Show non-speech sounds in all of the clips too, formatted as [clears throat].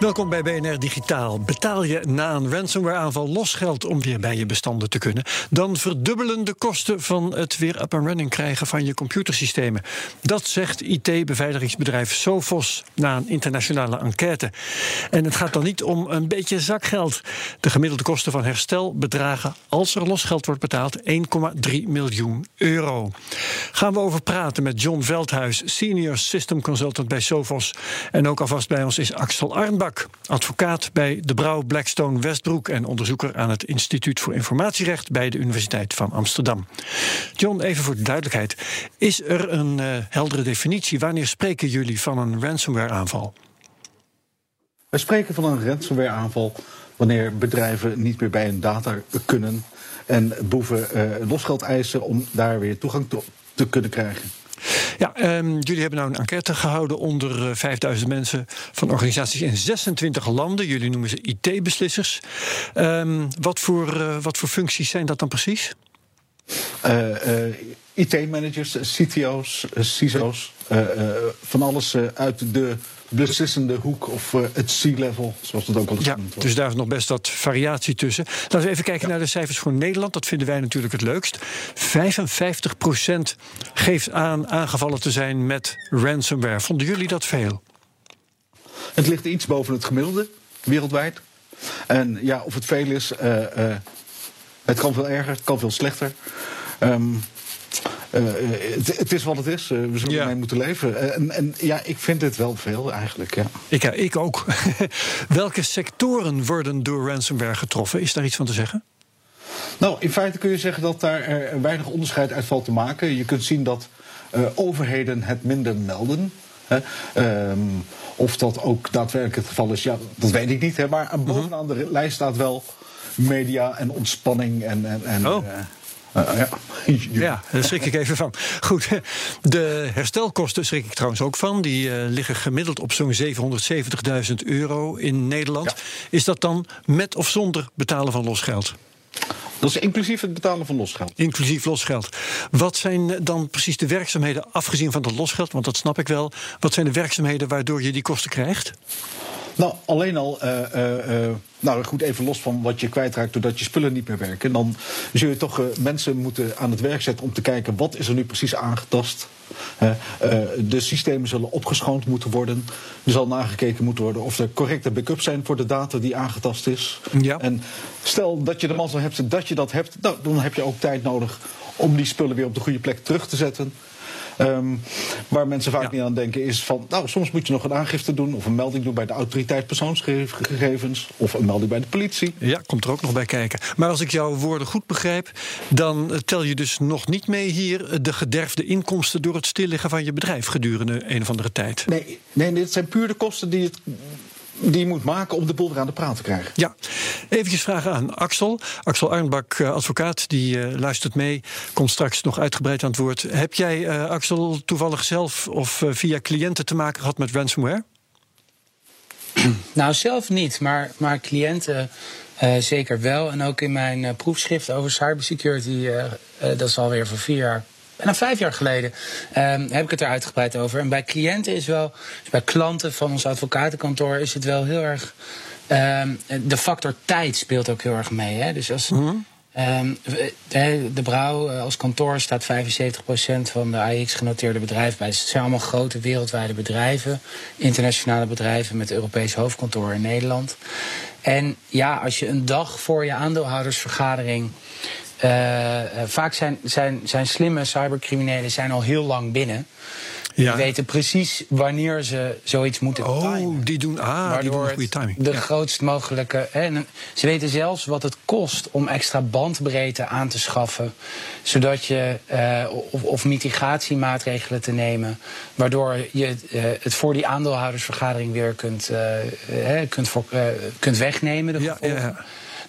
Welkom bij BNR Digitaal. Betaal je na een ransomware-aanval los geld om weer bij je bestanden te kunnen, dan verdubbelen de kosten van het weer up and running krijgen van je computersystemen. Dat zegt IT-beveiligingsbedrijf Sophos na een internationale enquête. En het gaat dan niet om een beetje zakgeld. De gemiddelde kosten van herstel bedragen, als er losgeld wordt betaald, 1,3 miljoen euro. Gaan we over praten met John Veldhuis, senior system consultant bij Sophos. En ook alvast bij ons is Axel Arnbak advocaat bij De Brouw Blackstone Westbroek en onderzoeker aan het Instituut voor Informatierecht bij de Universiteit van Amsterdam. John, even voor de duidelijkheid: is er een uh, heldere definitie? Wanneer spreken jullie van een ransomware-aanval? Wij spreken van een ransomware-aanval wanneer bedrijven niet meer bij hun data kunnen en boeven uh, losgeld eisen om daar weer toegang te, te kunnen krijgen. Ja, um, jullie hebben nou een enquête gehouden onder uh, 5000 mensen van organisaties in 26 landen. Jullie noemen ze IT-beslissers. Um, wat, voor, uh, wat voor functies zijn dat dan precies? Uh, IT-managers, CTO's, CISO's, van alles uit de beslissende hoek of uh, het C-level, zoals het ook al ja, genoemd wordt. Dus daar is nog best wat variatie tussen. Laten we even kijken ja. naar de cijfers voor Nederland. Dat vinden wij natuurlijk het leukst. 55% geeft aan aangevallen te zijn met ransomware. Vonden jullie dat veel? Het ligt iets boven het gemiddelde, wereldwijd. En ja, of het veel is, uh, uh, het kan veel erger, het kan veel slechter. Um, uh, het, het, is wat het is. Uh, we zullen ja. ermee moeten leven. En, en, ja, ik vind het wel veel eigenlijk. Ja. Ik, ik ook. [laughs] Welke sectoren worden door ransomware getroffen? Is daar iets van te zeggen? Nou, in feite kun je zeggen dat daar er weinig onderscheid uit valt te maken. Je kunt zien dat overheden het minder melden. Um, of dat ook daadwerkelijk het geval is, ja, dat weet ik niet. Hè, maar bovenaan de lijst staat wel media en ontspanning en. en, en oh. Uh, ja. [laughs] ja, daar schrik ik even van. Goed, de herstelkosten schrik ik trouwens ook van. Die uh, liggen gemiddeld op zo'n 770.000 euro in Nederland. Ja. Is dat dan met of zonder betalen van losgeld? Dat is inclusief het betalen van losgeld. Inclusief losgeld. Wat zijn dan precies de werkzaamheden, afgezien van het losgeld, want dat snap ik wel. Wat zijn de werkzaamheden waardoor je die kosten krijgt? Nou, alleen al, uh, uh, uh, nou goed, even los van wat je kwijtraakt doordat je spullen niet meer werken. Dan zul je toch mensen moeten aan het werk zetten om te kijken wat is er nu precies aangetast. de systemen zullen opgeschoond moeten worden. Er zal nagekeken moeten worden of er correcte backups zijn voor de data die aangetast is. Ja. En stel dat je de mazzel hebt dat je dat hebt, nou, dan heb je ook tijd nodig om die spullen weer op de goede plek terug te zetten. Um, waar mensen vaak ja. niet aan denken is van... nou, soms moet je nog een aangifte doen... of een melding doen bij de autoriteit persoonsgegevens... of een melding bij de politie. Ja, komt er ook nog bij kijken. Maar als ik jouw woorden goed begrijp... dan tel je dus nog niet mee hier... de gederfde inkomsten door het stilliggen van je bedrijf... gedurende een of andere tijd. Nee, nee dit zijn puur de kosten die het die je moet maken om de boel weer aan de praat te krijgen. Ja, eventjes vragen aan Axel. Axel Arnbak, advocaat, die uh, luistert mee. Komt straks nog uitgebreid aan het woord. Heb jij, uh, Axel, toevallig zelf of uh, via cliënten te maken gehad met ransomware? [clears throat] Nou, zelf niet, maar, maar cliënten zeker wel. En ook in mijn proefschrift over cybersecurity, dat is alweer voor vier jaar bijna vijf jaar geleden um, heb ik het er uitgebreid over. En bij cliënten is wel, dus bij klanten van ons advocatenkantoor is het wel heel erg. Um, de factor tijd speelt ook heel erg mee. Hè? Dus als. Mm-hmm. Um, de, de Brouw als kantoor staat 75% van de AIX-genoteerde bedrijven bij. Het zijn allemaal grote wereldwijde bedrijven, internationale bedrijven met Europees hoofdkantoor in Nederland. En ja, als je een dag voor je aandeelhoudersvergadering vaak zijn, zijn, zijn slimme cybercriminelen zijn al heel lang binnen. Ja. Die weten precies wanneer ze zoiets moeten Oh, timen. die doen, ah, die doen Waardoor goede timing. de Ja. grootst mogelijke. En ze weten zelfs wat het kost om extra bandbreedte aan te schaffen. Zodat je. eh, of, of mitigatiemaatregelen te nemen. Waardoor je eh, het voor die aandeelhoudersvergadering weer kunt, eh, eh, kunt, voor, eh, kunt wegnemen. De ja.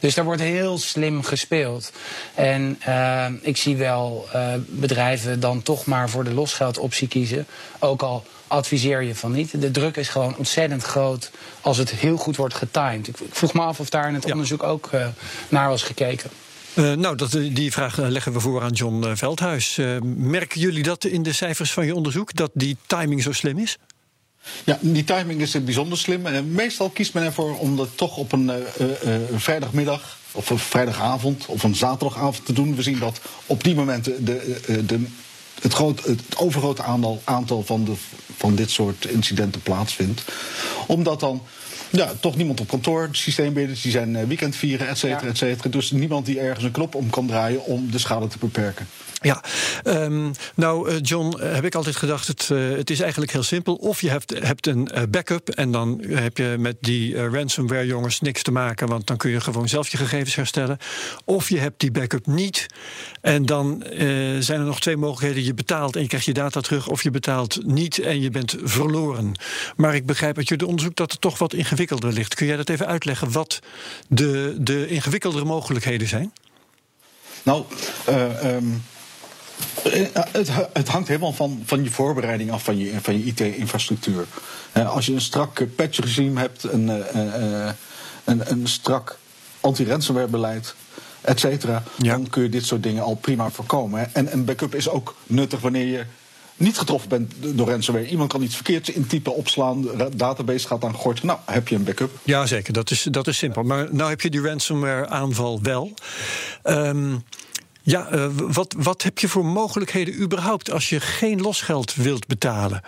Dus daar wordt heel slim gespeeld. En eh, ik zie wel eh, bedrijven dan toch maar voor de losgeldoptie kiezen. Ook al adviseer je van niet. De druk is gewoon ontzettend groot als het heel goed wordt getimed. Ik, vroeg me af of daar in het Ja. onderzoek ook eh, naar was gekeken. Nou, dat, die vraag leggen we voor aan John Veldhuis. Merken jullie dat in de cijfers van je onderzoek, dat die timing zo slim is? Ja, die timing is bijzonder slim. Meestal kiest men ervoor om dat toch op een eh, eh, eh, vrijdagmiddag of een vrijdagavond of een zaterdagavond te doen. We zien dat op die momenten de, de, het, groot, het overgrote aantal, aantal van, de, van dit soort incidenten plaatsvindt. Omdat dan ja, toch niemand op kantoor, de systeembeheerders die zijn eh, weekend vieren, et cetera, et cetera. Dus niemand die ergens een knop om kan draaien om de schade te beperken. Ja, ehm, nou eh, John, eh, heb ik altijd gedacht, het, het is eigenlijk heel simpel. Of je hebt, hebt een backup en dan heb je met die ransomware jongens niks te maken, want dan kun je gewoon zelf je gegevens herstellen. Of je hebt die backup niet en dan zijn er nog twee mogelijkheden. Je betaalt en je krijgt je data terug, of je betaalt niet en je bent verloren. Maar ik begrijp uit jullie onderzoek dat het toch wat ingewikkelder ligt. Kun jij dat even uitleggen wat de, de ingewikkeldere mogelijkheden zijn? Nou, eh, ehm, eh, het, het hangt helemaal van, van je voorbereiding af van je, van je IT-infrastructuur. Als je een strak patchregime hebt, een, eh, een, een strak anti-ransomware beleid, et cetera, Ja. dan kun je dit soort dingen al prima voorkomen. En een backup is ook nuttig wanneer je niet getroffen bent door ransomware. Iemand kan iets verkeerds intypen, opslaan, de database gaat aan gort. Nou, heb je een backup. Ja, zeker. Dat is, dat is simpel. Maar nou heb je die ransomware-aanval wel. Ehm, ja, eh, wat, wat heb je voor mogelijkheden überhaupt als je geen losgeld wilt betalen?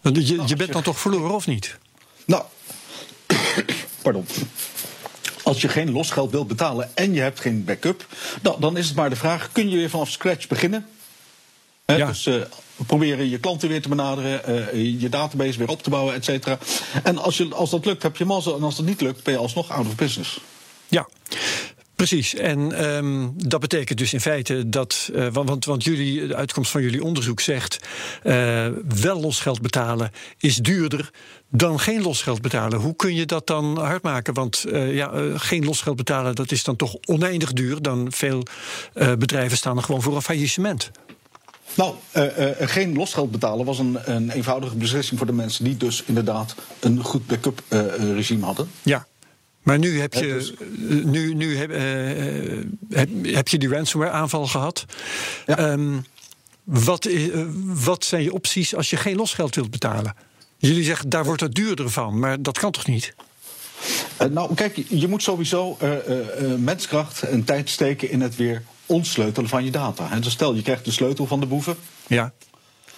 Je, je bent dan toch verloren of niet? Nou, [coughs] pardon. Als je geen losgeld wilt betalen en je hebt geen backup, dan, dan is het maar de vraag: kun je weer vanaf scratch beginnen? Ja. Dus eh, proberen je klanten weer te benaderen, eh, je database weer op te bouwen, et cetera. En als, je, als dat lukt, heb je mazzel. En als dat niet lukt, ben je alsnog out of business. Ja. Precies, en ehm, dat betekent dus in feite dat, eh, want, want, jullie, de uitkomst van jullie onderzoek zegt, eh, wel losgeld betalen is duurder dan geen losgeld betalen. Hoe kun je dat dan hard maken? Want eh, ja, eh, geen losgeld betalen, dat is dan toch oneindig duur. Dan veel eh, bedrijven staan er gewoon voor een faillissement. Nou, eh, eh, geen losgeld betalen was een, een eenvoudige beslissing voor de mensen die dus inderdaad een goed backup regime hadden. Ja. Maar nu heb je, dus- nu, nu heb, heb, heb je die ransomware aanval gehad. Ja. Ehm, wat, wat zijn je opties als je geen losgeld wilt betalen? Jullie zeggen daar wordt het duurder van, maar dat kan toch niet? Nou, kijk, je- moet sowieso menskracht en tijd steken in het weer ontsleutelen van je data. Dus stel, je krijgt de sleutel van de boeven. Ja.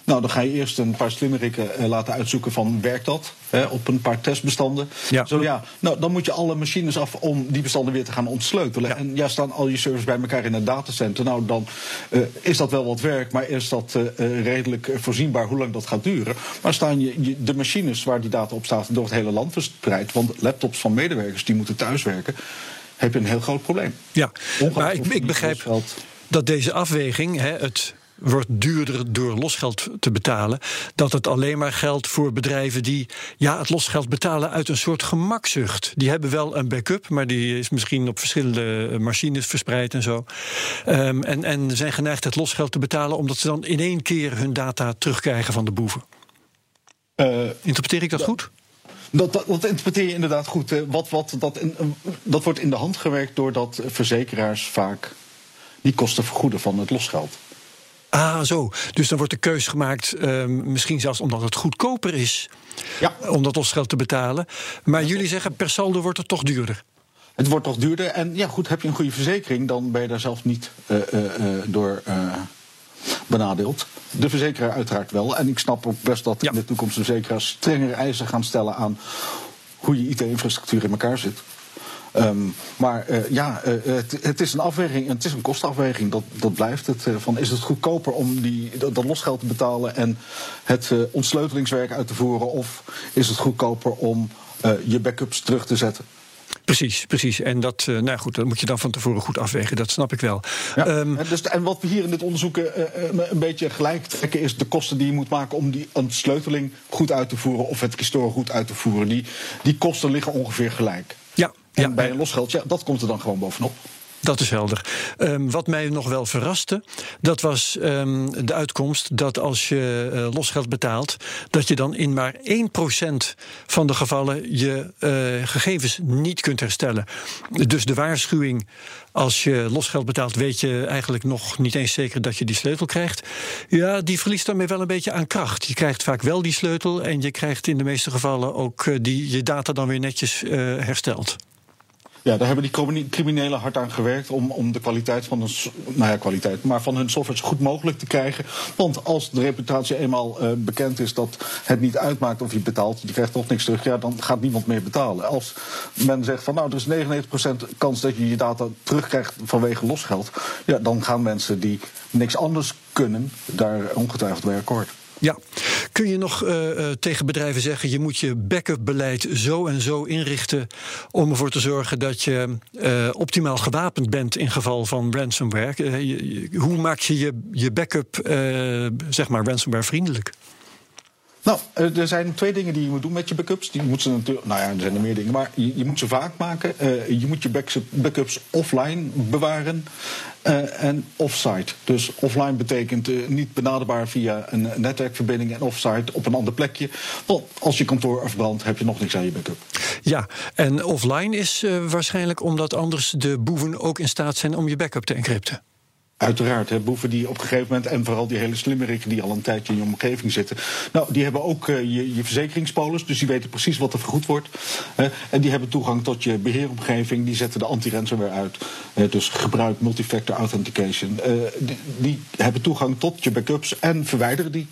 Nou, dan ga je eerst een paar slimmerikken eh, laten uitzoeken van werkt dat hè, op een paar testbestanden. Ja. Zo ja, nou dan moet je alle machines af om die bestanden weer te gaan ontsleutelen. Ja. En ja, staan al je servers bij elkaar in een datacenter. Nou, dan eh, is dat wel wat werk, maar is dat eh, redelijk voorzienbaar hoe lang dat gaat duren. Maar staan je, je- de machines waar die data op staat door het hele land verspreid, want laptops van medewerkers die moeten thuiswerken, heb je een heel groot probleem. Ja, maar ik, ik begrijp dat deze afweging, hè, het wordt duurder door losgeld te betalen, dat het alleen maar geldt voor bedrijven die ja, het losgeld betalen uit een soort gemakzucht. Die hebben wel een backup, maar die is misschien op verschillende eh, machines verspreid en zo. Ehm, en, en zijn geneigd het losgeld te betalen omdat ze dan in één keer hun data terugkrijgen van de boeven. Eh, Interpreteer ik dat goed? Dat, dat, dat interpreteer je inderdaad goed. Wat, wat, dat, in- dat wordt in de hand gewerkt doordat verzekeraars vaak die kosten vergoeden van het losgeld. Ah, zo. Dus dan wordt de keus gemaakt, ehm, misschien zelfs omdat het goedkoper is Ja. om dat losgeld te betalen. Maar jullie zeggen per saldo wordt het toch duurder. Het wordt toch duurder. En ja, goed, heb je een goede verzekering, dan ben je daar zelf niet eh, eh, eh, door eh, benadeeld. De verzekeraar uiteraard wel. En ik snap ook best dat Ja. in de toekomst de verzekeraars strengere eisen gaan stellen aan hoe je IT-infrastructuur in elkaar zit. Ehm, maar uh, ja, uh, het, het, is een afweging, het is een kostenafweging, dat, dat blijft het. Uh, van, is het goedkoper om die, dat, dat losgeld te betalen en het ontsleutelingswerk uit te voeren? Of is het goedkoper om je backups terug te zetten? Precies, precies. En dat, uh, nou goed, dat moet je dan van tevoren goed afwegen. Dat snap ik wel. Ja, um, dus, en wat we hier in dit onderzoek uh, een beetje gelijk trekken, is de kosten die je moet maken om die ontsleuteling goed uit te voeren of het restore goed uit te voeren. Die, die kosten liggen ongeveer gelijk. Ja, en ja, bij een losgeld, ja, dat komt er dan gewoon bovenop. Dat is helder. Um, wat mij nog wel verraste, dat was um, de uitkomst dat als je uh, losgeld betaalt, dat je dan in maar 1% van de gevallen je uh, gegevens niet kunt herstellen. Dus de waarschuwing. Als je losgeld betaalt, weet je eigenlijk nog niet eens zeker dat je die sleutel krijgt. Ja, die verliest daarmee wel een beetje aan kracht. Je krijgt vaak wel die sleutel en je krijgt in de meeste gevallen ook uh, die, je data dan weer netjes hersteld. Ja, daar hebben die criminelen hard aan gewerkt om, om de kwaliteit van hun, nou ja, kwaliteit, maar van hun software zo goed mogelijk te krijgen. Want als de reputatie eenmaal uh, bekend is dat het niet uitmaakt of je betaalt, je krijgt toch niks terug, ja, dan gaat niemand meer betalen. Als men zegt van nou, er is 99% kans dat je je data terugkrijgt vanwege losgeld, ja, dan gaan mensen die niks anders kunnen daar ongetwijfeld bij akkoord. Ja, kun je nog uh, uh, tegen bedrijven zeggen: je moet je backup beleid zo en zo inrichten om ervoor te zorgen dat je uh, optimaal gewapend bent in geval van ransomware? Hoe maak je je, je backup, zeg maar, ransomware vriendelijk? Nou, er zijn twee dingen die je moet doen met je backups. Die moet ze natuurlijk, nou ja, er zijn er meer dingen, maar je, je moet ze vaak maken. Uh, je moet je backups offline bewaren uh, en offsite. Dus offline betekent niet benaderbaar via een netwerkverbinding en offsite op een ander plekje. Want als je kantoor afbrandt, heb je nog niks aan je backup. Ja, en offline is waarschijnlijk omdat anders de boeven ook in staat zijn om je backup te encrypten. Uiteraard, hè, boeven die op een gegeven moment, en vooral die hele slimmerikken die al een tijdje in je omgeving zitten. Nou, die hebben ook uh, je, je verzekeringspolis, dus die weten precies wat er vergoed wordt. Hè, en die hebben toegang tot je beheeromgeving, die zetten de anti-ransomware uit. Dus gebruik multifactor authentication. Uh, die, die hebben toegang tot je backups en verwijderen die.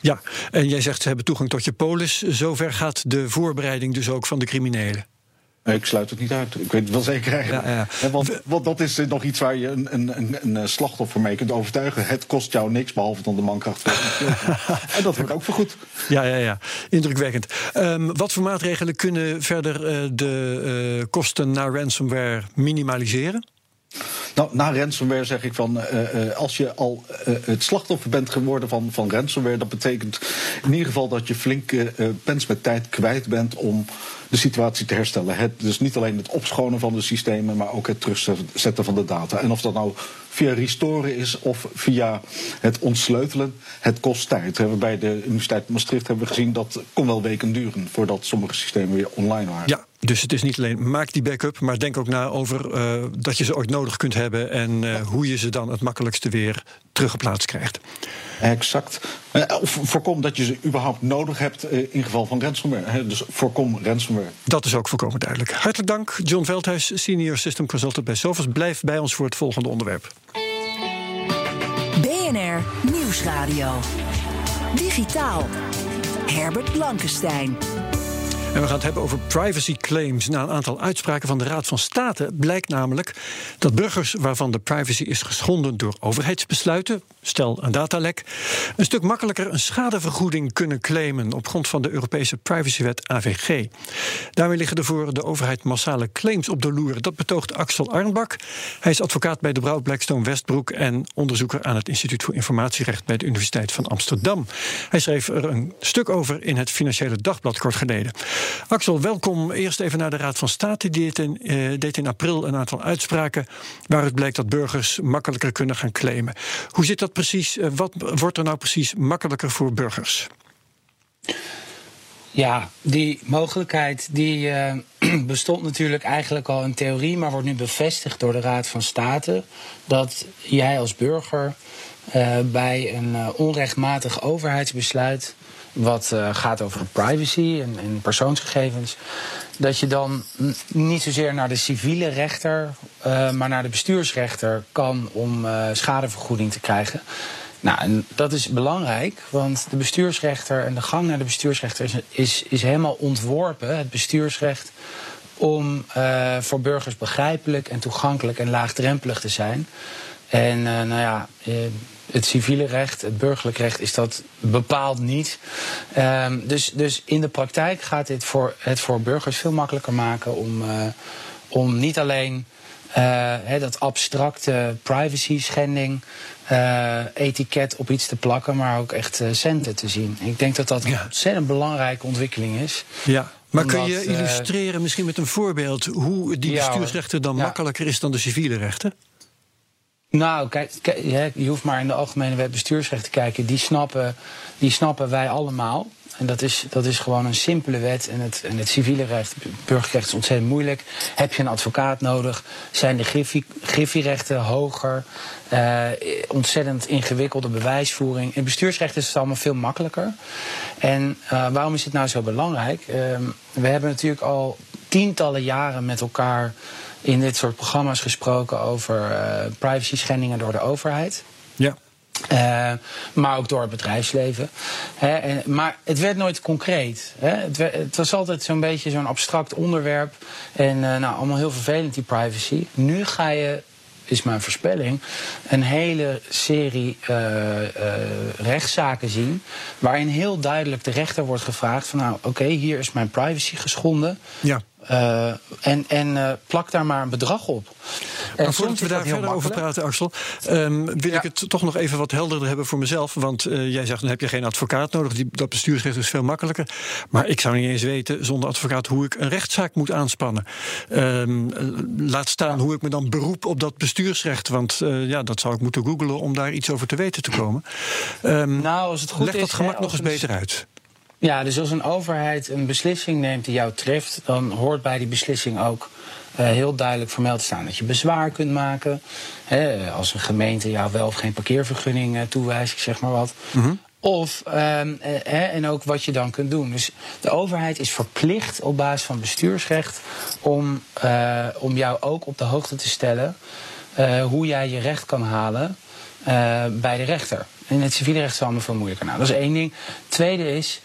Ja, en jij zegt ze hebben toegang tot je polis. Zover gaat de voorbereiding dus ook van de criminelen. Ik sluit het niet uit. Ik weet het wel zeker eigenlijk. Ja, ja. Want, want, dat is nog iets waar je een, een, een, een, slachtoffer mee kunt overtuigen. Het kost jou niks, behalve dan de mankracht. [laughs] en dat wordt ook vergoed. Ja, ja, ja. Indrukwekkend. Um, wat voor maatregelen kunnen verder uh, de uh, kosten naar ransomware minimaliseren? Nou, na ransomware zeg ik van, uh, uh, als je al uh, het slachtoffer bent geworden van, van ransomware, dat betekent in ieder geval dat je flink pens met tijd kwijt bent om de situatie te herstellen. Het, dus niet alleen het opschonen van de systemen, maar ook het terugzetten van de data. En of dat nou via restoren is of via het ontsleutelen, het kost tijd. Bij de Universiteit Maastricht hebben we gezien dat kon wel weken duren voordat sommige systemen weer online waren. Dus het is niet alleen maak die backup, maar denk ook na over uh, dat je ze ooit nodig kunt hebben en uh, hoe je ze dan het makkelijkste weer teruggeplaatst krijgt. Exact. Uh, of voorkom dat je ze überhaupt nodig hebt in geval van ransomware. Hè? Dus voorkom ransomware. Dat is ook voorkomen duidelijk. Hartelijk dank, John Veldhuis, Senior System Consultant bij Sophos. Blijf bij ons voor het volgende onderwerp. BNR Nieuwsradio. Digitaal. Herbert Blankenstein. En we gaan het hebben over privacy claims. Na een aantal uitspraken van de Raad van State blijkt namelijk dat burgers waarvan de privacy is geschonden door overheidsbesluiten, stel een datalek, een stuk makkelijker een schadevergoeding kunnen claimen op grond van de Europese privacywet AVG. Daarmee liggen er voor de overheid massale claims op de loer. Dat betoogt Axel Arnbak. Hij is advocaat bij de Brouw Blackstone Westbroek en onderzoeker aan het Instituut voor Informatierecht bij de Universiteit van Amsterdam. Hij schreef er een stuk over in het Financiële Dagblad kort geleden. Axel, welkom. Eerst even naar de Raad van State. Die deed in, deed in april een aantal uitspraken waaruit blijkt dat burgers makkelijker kunnen gaan claimen. Hoe zit dat precies? Uh, wat wordt er nou precies makkelijker voor burgers? Ja, die mogelijkheid die uh, [clears throat] bestond natuurlijk eigenlijk al in theorie, maar wordt nu bevestigd door de Raad van State. Dat jij als burger bij een onrechtmatig overheidsbesluit wat uh, gaat over privacy en, en, persoonsgegevens, dat je dan niet zozeer naar de civiele rechter, uh, maar naar de bestuursrechter kan om uh, schadevergoeding te krijgen. Nou, en dat is belangrijk, want de bestuursrechter en de gang naar de bestuursrechter is, is, is helemaal ontworpen, het bestuursrecht, om uh, voor burgers begrijpelijk en toegankelijk en laagdrempelig te zijn. En uh, nou ja, het civiele recht, het burgerlijk recht is dat bepaald niet. Um, dus, dus in de praktijk gaat dit voor, het voor burgers veel makkelijker maken om, om niet alleen dat abstracte privacy schending etiket op iets te plakken, maar ook echt centen te zien. Ik denk dat dat een ontzettend belangrijke ontwikkeling is. Ja. Maar kun je illustreren, misschien met een voorbeeld, hoe die bestuursrechten dan ja. makkelijker is dan de civiele rechten? Nou, kijk, je hoeft maar in de algemene wet bestuursrecht te kijken. Die snappen, die snappen wij allemaal. En dat is, dat is gewoon een simpele wet. En het, en het civiele recht, burgerrecht is ontzettend moeilijk. Heb je een advocaat nodig? Zijn de griffie, griffierechten hoger? Uh, ontzettend ingewikkelde bewijsvoering. In bestuursrecht is het allemaal veel makkelijker. En uh, waarom is het nou zo belangrijk? Uh, we hebben natuurlijk al tientallen jaren met elkaar in dit soort programma's gesproken over uh, privacy schendingen door de overheid. Ja. Uh, maar ook door het bedrijfsleven. En, maar het werd nooit concreet. Het, het, was altijd zo'n beetje zo'n abstract onderwerp. En uh, nou, allemaal heel vervelend, die privacy. Nu ga je, is mijn voorspelling, een hele serie uh, rechtszaken zien. Waarin heel duidelijk de rechter wordt gevraagd: van nou, oké, hier is mijn privacy geschonden. Ja. Uh, en en uh, plak daar maar een bedrag op. Maar voordat we daar verder over praten, Axel, um, wil ja. ik het toch nog even wat helderder hebben voor mezelf. Want uh, jij zegt, dan heb je geen advocaat nodig. Die, dat bestuursrecht is veel makkelijker. Maar ik zou niet eens weten, zonder advocaat, hoe ik een rechtszaak moet aanspannen. Um, laat staan hoe ik me dan beroep op dat bestuursrecht. Want ja, dat zou ik moeten googlen om daar iets over te weten te komen. Um, nou, als het goed leg is, dat gemak hè, nog eens beter uit. Ja, dus als een overheid een beslissing neemt die jou treft, dan hoort bij die beslissing ook uh, heel duidelijk vermeld te staan dat je bezwaar kunt maken. Hè, als een gemeente jou wel of geen parkeervergunning uh, toewijst, ik zeg maar wat. Mm -hmm. Of, um, eh, en ook wat je dan kunt doen. Dus de overheid is verplicht op basis van bestuursrecht om, uh, om jou ook op de hoogte te stellen hoe jij je recht kan halen bij de rechter. In het civiele recht is het allemaal veel moeilijker. Nou, dat is één ding. Tweede is,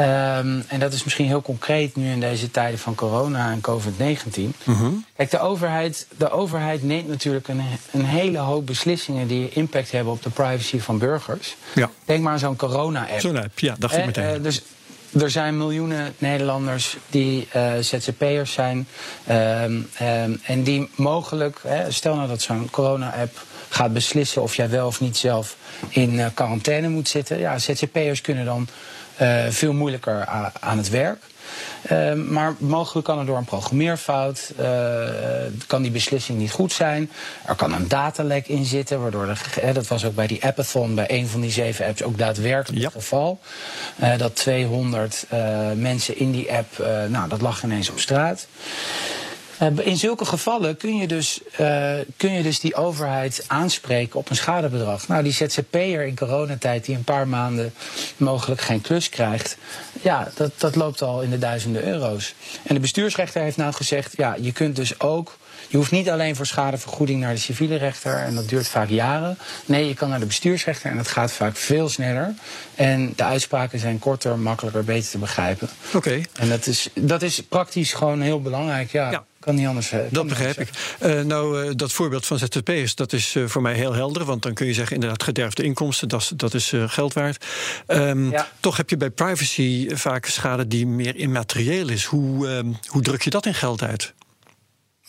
um, en dat is misschien heel concreet nu in deze tijden van corona en COVID-19. Mm -hmm. Kijk, de overheid, de overheid neemt natuurlijk een, een hele hoop beslissingen die impact hebben op de privacy van burgers. Ja. Denk maar aan zo'n corona-app. Zo'n app, ja, dacht ik meteen. Uh, dus er zijn miljoenen Nederlanders die uh, ZZP'ers zijn. Um, um, en die mogelijk, hè, stel nou dat zo'n corona-app gaat beslissen of jij wel of niet zelf in uh, quarantaine moet zitten. Ja, ZZP'ers kunnen dan uh, veel moeilijker aan het werk. Uh, maar mogelijk kan er door een programmeerfout, uh, kan die beslissing niet goed zijn. Er kan een datalek in zitten, waardoor er, hè, dat was ook bij die appathon, bij een van die zeven apps ook daadwerkelijk ja. het geval. Uh, dat 200 mensen in die app, nou dat lag ineens op straat. In zulke gevallen kun je, dus, uh, kun je dus die overheid aanspreken op een schadebedrag. Nou, die ZZP'er in coronatijd die een paar maanden mogelijk geen klus krijgt. Ja, dat, dat loopt al in de duizenden euro's. En de bestuursrechter heeft nou gezegd, ja, je kunt dus ook je hoeft niet alleen voor schadevergoeding naar de civiele rechter en dat duurt vaak jaren. Nee, je kan naar de bestuursrechter en dat gaat vaak veel sneller. En de uitspraken zijn korter, makkelijker, beter te begrijpen. Oké. Okay. En dat is, dat is praktisch gewoon heel belangrijk. Ja, ja. Kan niet anders. Dat begrijp ik. Uh, nou, uh, dat voorbeeld van ZZP'ers, dat is uh, voor mij heel helder. Want dan kun je zeggen, inderdaad, gederfde inkomsten, dat is, dat is geld waard. Um, ja. Toch heb je bij privacy vaak schade die meer immaterieel is. Hoe, um, hoe druk je dat in geld uit?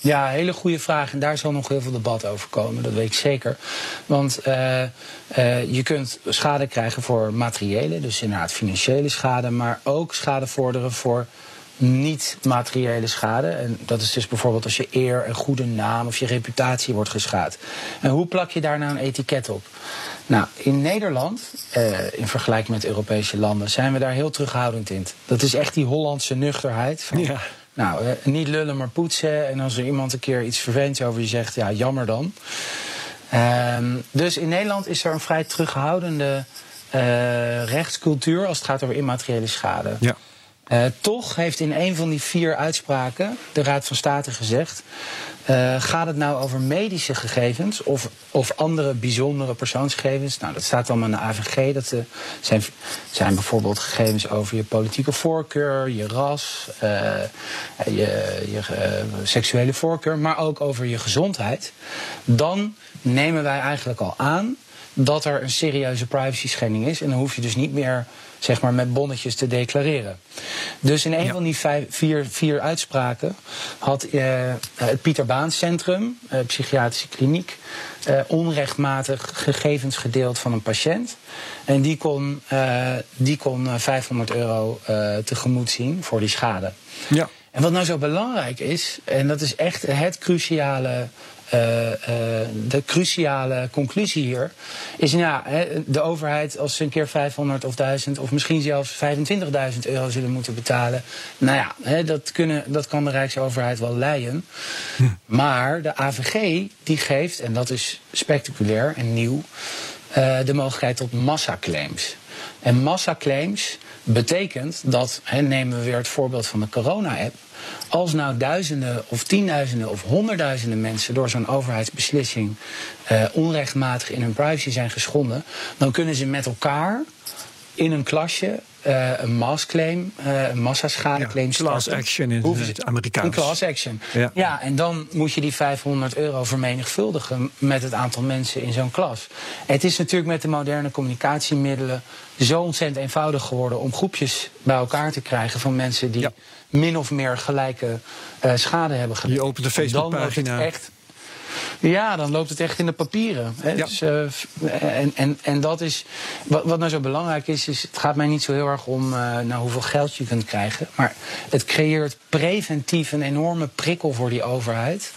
Ja, hele goede vraag. En daar zal nog heel veel debat over komen, dat weet ik zeker. Want uh, uh, je kunt schade krijgen voor materiële, dus inderdaad financiële schade, maar ook schade vorderen voor niet-materiële schade. En dat is dus bijvoorbeeld als je eer en goede naam of je reputatie wordt geschaad. En hoe plak je daar nou een etiket op? Nou, in Nederland, uh, in vergelijking met Europese landen, zijn we daar heel terughoudend in. Dat is echt die Hollandse nuchterheid. Van, ja. Nou, eh, niet lullen, maar poetsen. En als er iemand een keer iets vervelends over je zegt, ja, jammer dan. Um, dus in Nederland is er een vrij terughoudende uh, rechtscultuur als het gaat over immateriële schade. Ja. Uh, toch heeft in een van die vier uitspraken de Raad van State gezegd. Uh, gaat het nou over medische gegevens of, of andere bijzondere persoonsgegevens? Nou, dat staat allemaal in de AVG. Dat uh, zijn, zijn bijvoorbeeld gegevens over je politieke voorkeur, je ras, je, je seksuele voorkeur, maar ook over je gezondheid. Dan nemen wij eigenlijk al aan dat er een serieuze privacy schending is. En dan hoef je dus niet meer zeg maar, met bonnetjes te declareren. Dus in een van die vijf, vier, vier uitspraken had uh, het Pieter Baan Centrum, uh, psychiatrische kliniek, uh, onrechtmatig gegevens gedeeld van een patiënt. En die kon, die kon 500 euro tegemoet zien voor die schade. Ja. En wat nou zo belangrijk is, en dat is echt het cruciale de cruciale conclusie hier is, nou ja, de overheid als ze een keer 500 of 1000 of misschien zelfs 25.000 euro zullen moeten betalen, nou ja, dat, kunnen, dat kan de Rijksoverheid wel leiden. Hm. Maar de AVG die geeft, en dat is spectaculair en nieuw, uh, de mogelijkheid tot massaclaims. En massaclaims betekent dat, nemen we weer het voorbeeld van de corona-app. Als nou duizenden of tienduizenden of honderdduizenden mensen door zo'n overheidsbeslissing uh, onrechtmatig in hun privacy zijn geschonden, dan kunnen ze met elkaar in een klasje uh, een massclaim, uh, een massaschadeclaim ja, Class action in het Amerikaans. Een class action. Ja. ja, en dan moet je die 500 euro vermenigvuldigen met het aantal mensen in zo'n klas. Het is natuurlijk met de moderne communicatiemiddelen zo ontzettend eenvoudig geworden om groepjes bij elkaar te krijgen van mensen die min of meer gelijke uh, schade hebben gedaan. Je opent de Facebookpagina. echt. Ja, dan loopt het echt in de papieren. Hè? Ja. Dus, uh, en, en, en dat is. Wat, wat nou zo belangrijk is, is. Het gaat mij niet zo heel erg om uh, nou, hoeveel geld je kunt krijgen. Maar het creëert preventief een enorme prikkel voor die overheid.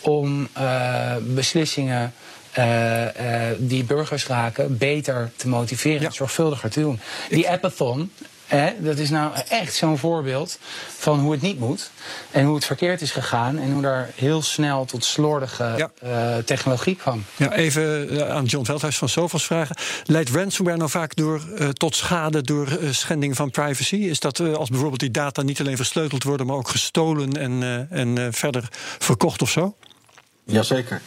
Om uh, beslissingen. Uh, uh, die burgers raken, beter te motiveren en zorgvuldiger te doen. Die appathon, Hè, dat is nou echt zo'n voorbeeld van hoe het niet moet. En hoe het verkeerd is gegaan. En hoe daar heel snel tot slordige ja. uh, technologie kwam. Ja, even uh, aan John Veldhuis van Sofos vragen. Leidt ransomware nou vaak door, uh, tot schade door schending van privacy? Is dat als bijvoorbeeld die data niet alleen versleuteld worden... maar ook gestolen en, en verder verkocht of zo? Jazeker.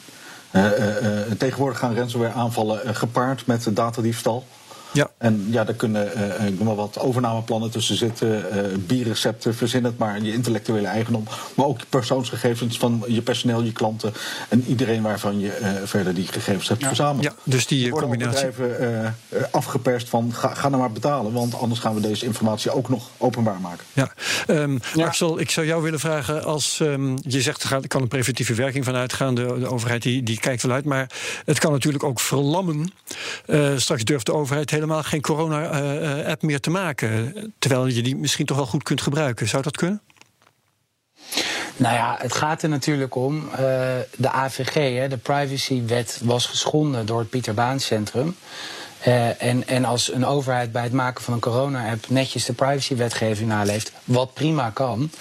tegenwoordig gaan ransomware aanvallen gepaard met datadiefstal. Ja. En ja, daar kunnen uh, ik noem maar wat overnameplannen tussen zitten, uh, bierrecepten, verzin het maar, je intellectuele eigendom, maar ook persoonsgegevens van je personeel, je klanten en iedereen waarvan je verder die gegevens hebt ja. verzameld. Ja, dus die combinatie. bedrijven afgeperst van ga, ga nou maar betalen, want anders gaan we deze informatie ook nog openbaar maken. Ja, um, ja. Axel, ik zou jou willen vragen als um, je zegt er kan een preventieve werking van uitgaan, de, de overheid die, die kijkt wel uit, maar het kan natuurlijk ook verlammen. straks durft de overheid helemaal geen corona-app meer te maken. Terwijl je die misschien toch wel goed kunt gebruiken. Zou dat kunnen? Nou ja, het gaat er natuurlijk om. Uh, de AVG, hè, de privacywet, was geschonden door het Pieter Baan Centrum. Uh, en, en als een overheid bij het maken van een corona-app netjes de privacywetgeving naleeft, wat prima kan,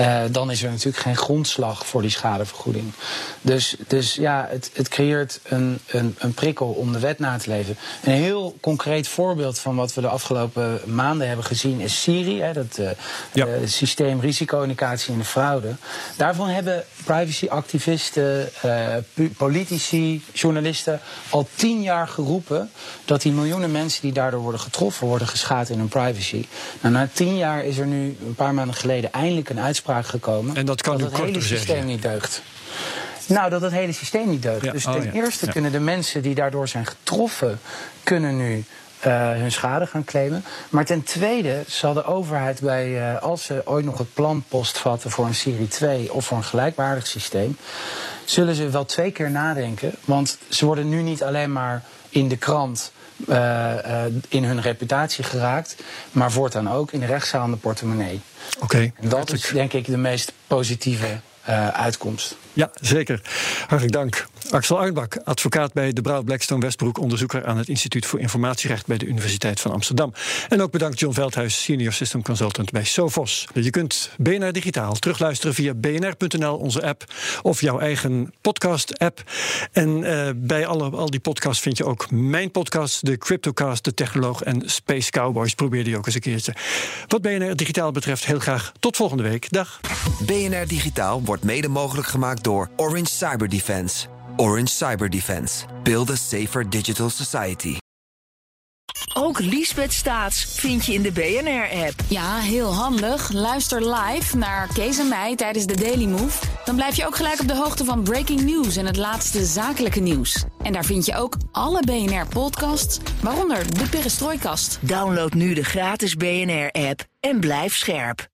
uh, dan is er natuurlijk geen grondslag voor die schadevergoeding. Dus, dus ja, het, het creëert een, een, een prikkel om de wet na te leven. Een heel concreet voorbeeld van wat we de afgelopen maanden hebben gezien is Siri, hè, dat uh, ja. systeem risico-indicatie en de fraude. Daarvan hebben privacyactivisten, politici, journalisten al tien jaar geroepen dat die miljoenen mensen die daardoor worden getroffen, worden geschaad in hun privacy. Nou, na tien jaar is er nu een paar maanden geleden eindelijk een uitspraak gekomen. En dat kan dat het hele systeem zeggen. niet deugt. Nou, dat het hele systeem niet deugt. Ja. Dus Oh, ten ja. eerste Ja. kunnen de mensen die daardoor zijn getroffen, kunnen nu eh, hun schade gaan claimen. Maar ten tweede zal de overheid bij, eh, als ze ooit nog het plan postvatten voor een Serie 2 of voor een gelijkwaardig systeem, zullen ze wel twee keer nadenken. Want ze worden nu niet alleen maar in de krant in hun reputatie geraakt, maar voortaan ook in de rechtszaal en de portemonnee. Oké. En dat is denk ik de meest positieve eh, uitkomst. Ja, zeker. Hartelijk dank. Axel Arnbak, advocaat bij de Brouw Blackstone Westbroek, onderzoeker aan het Instituut voor Informatierecht bij de Universiteit van Amsterdam. En ook bedankt John Veldhuis, senior system consultant bij Sophos. Je kunt BNR Digitaal terugluisteren via bnr.nl, onze app, of jouw eigen podcast-app. En eh, bij alle, al die podcasts vind je ook mijn podcast, de Cryptocast, de Technoloog en Space Cowboys. Probeer die ook eens een keertje. Wat BNR Digitaal betreft, heel graag tot volgende week. Dag. BNR Digitaal wordt mede mogelijk gemaakt door Orange Cyber Defense. Orange Cyber Defense. Build a safer digital society. Ook Liesbeth Staats vind je in de BNR-app. Ja, heel handig. Luister live naar Kees en mij tijdens de Daily Move. Dan blijf je ook gelijk op de hoogte van breaking news en het laatste zakelijke nieuws. En daar vind je ook alle BNR-podcasts, waaronder de Perestrooikast. Download nu de gratis BNR-app en blijf scherp.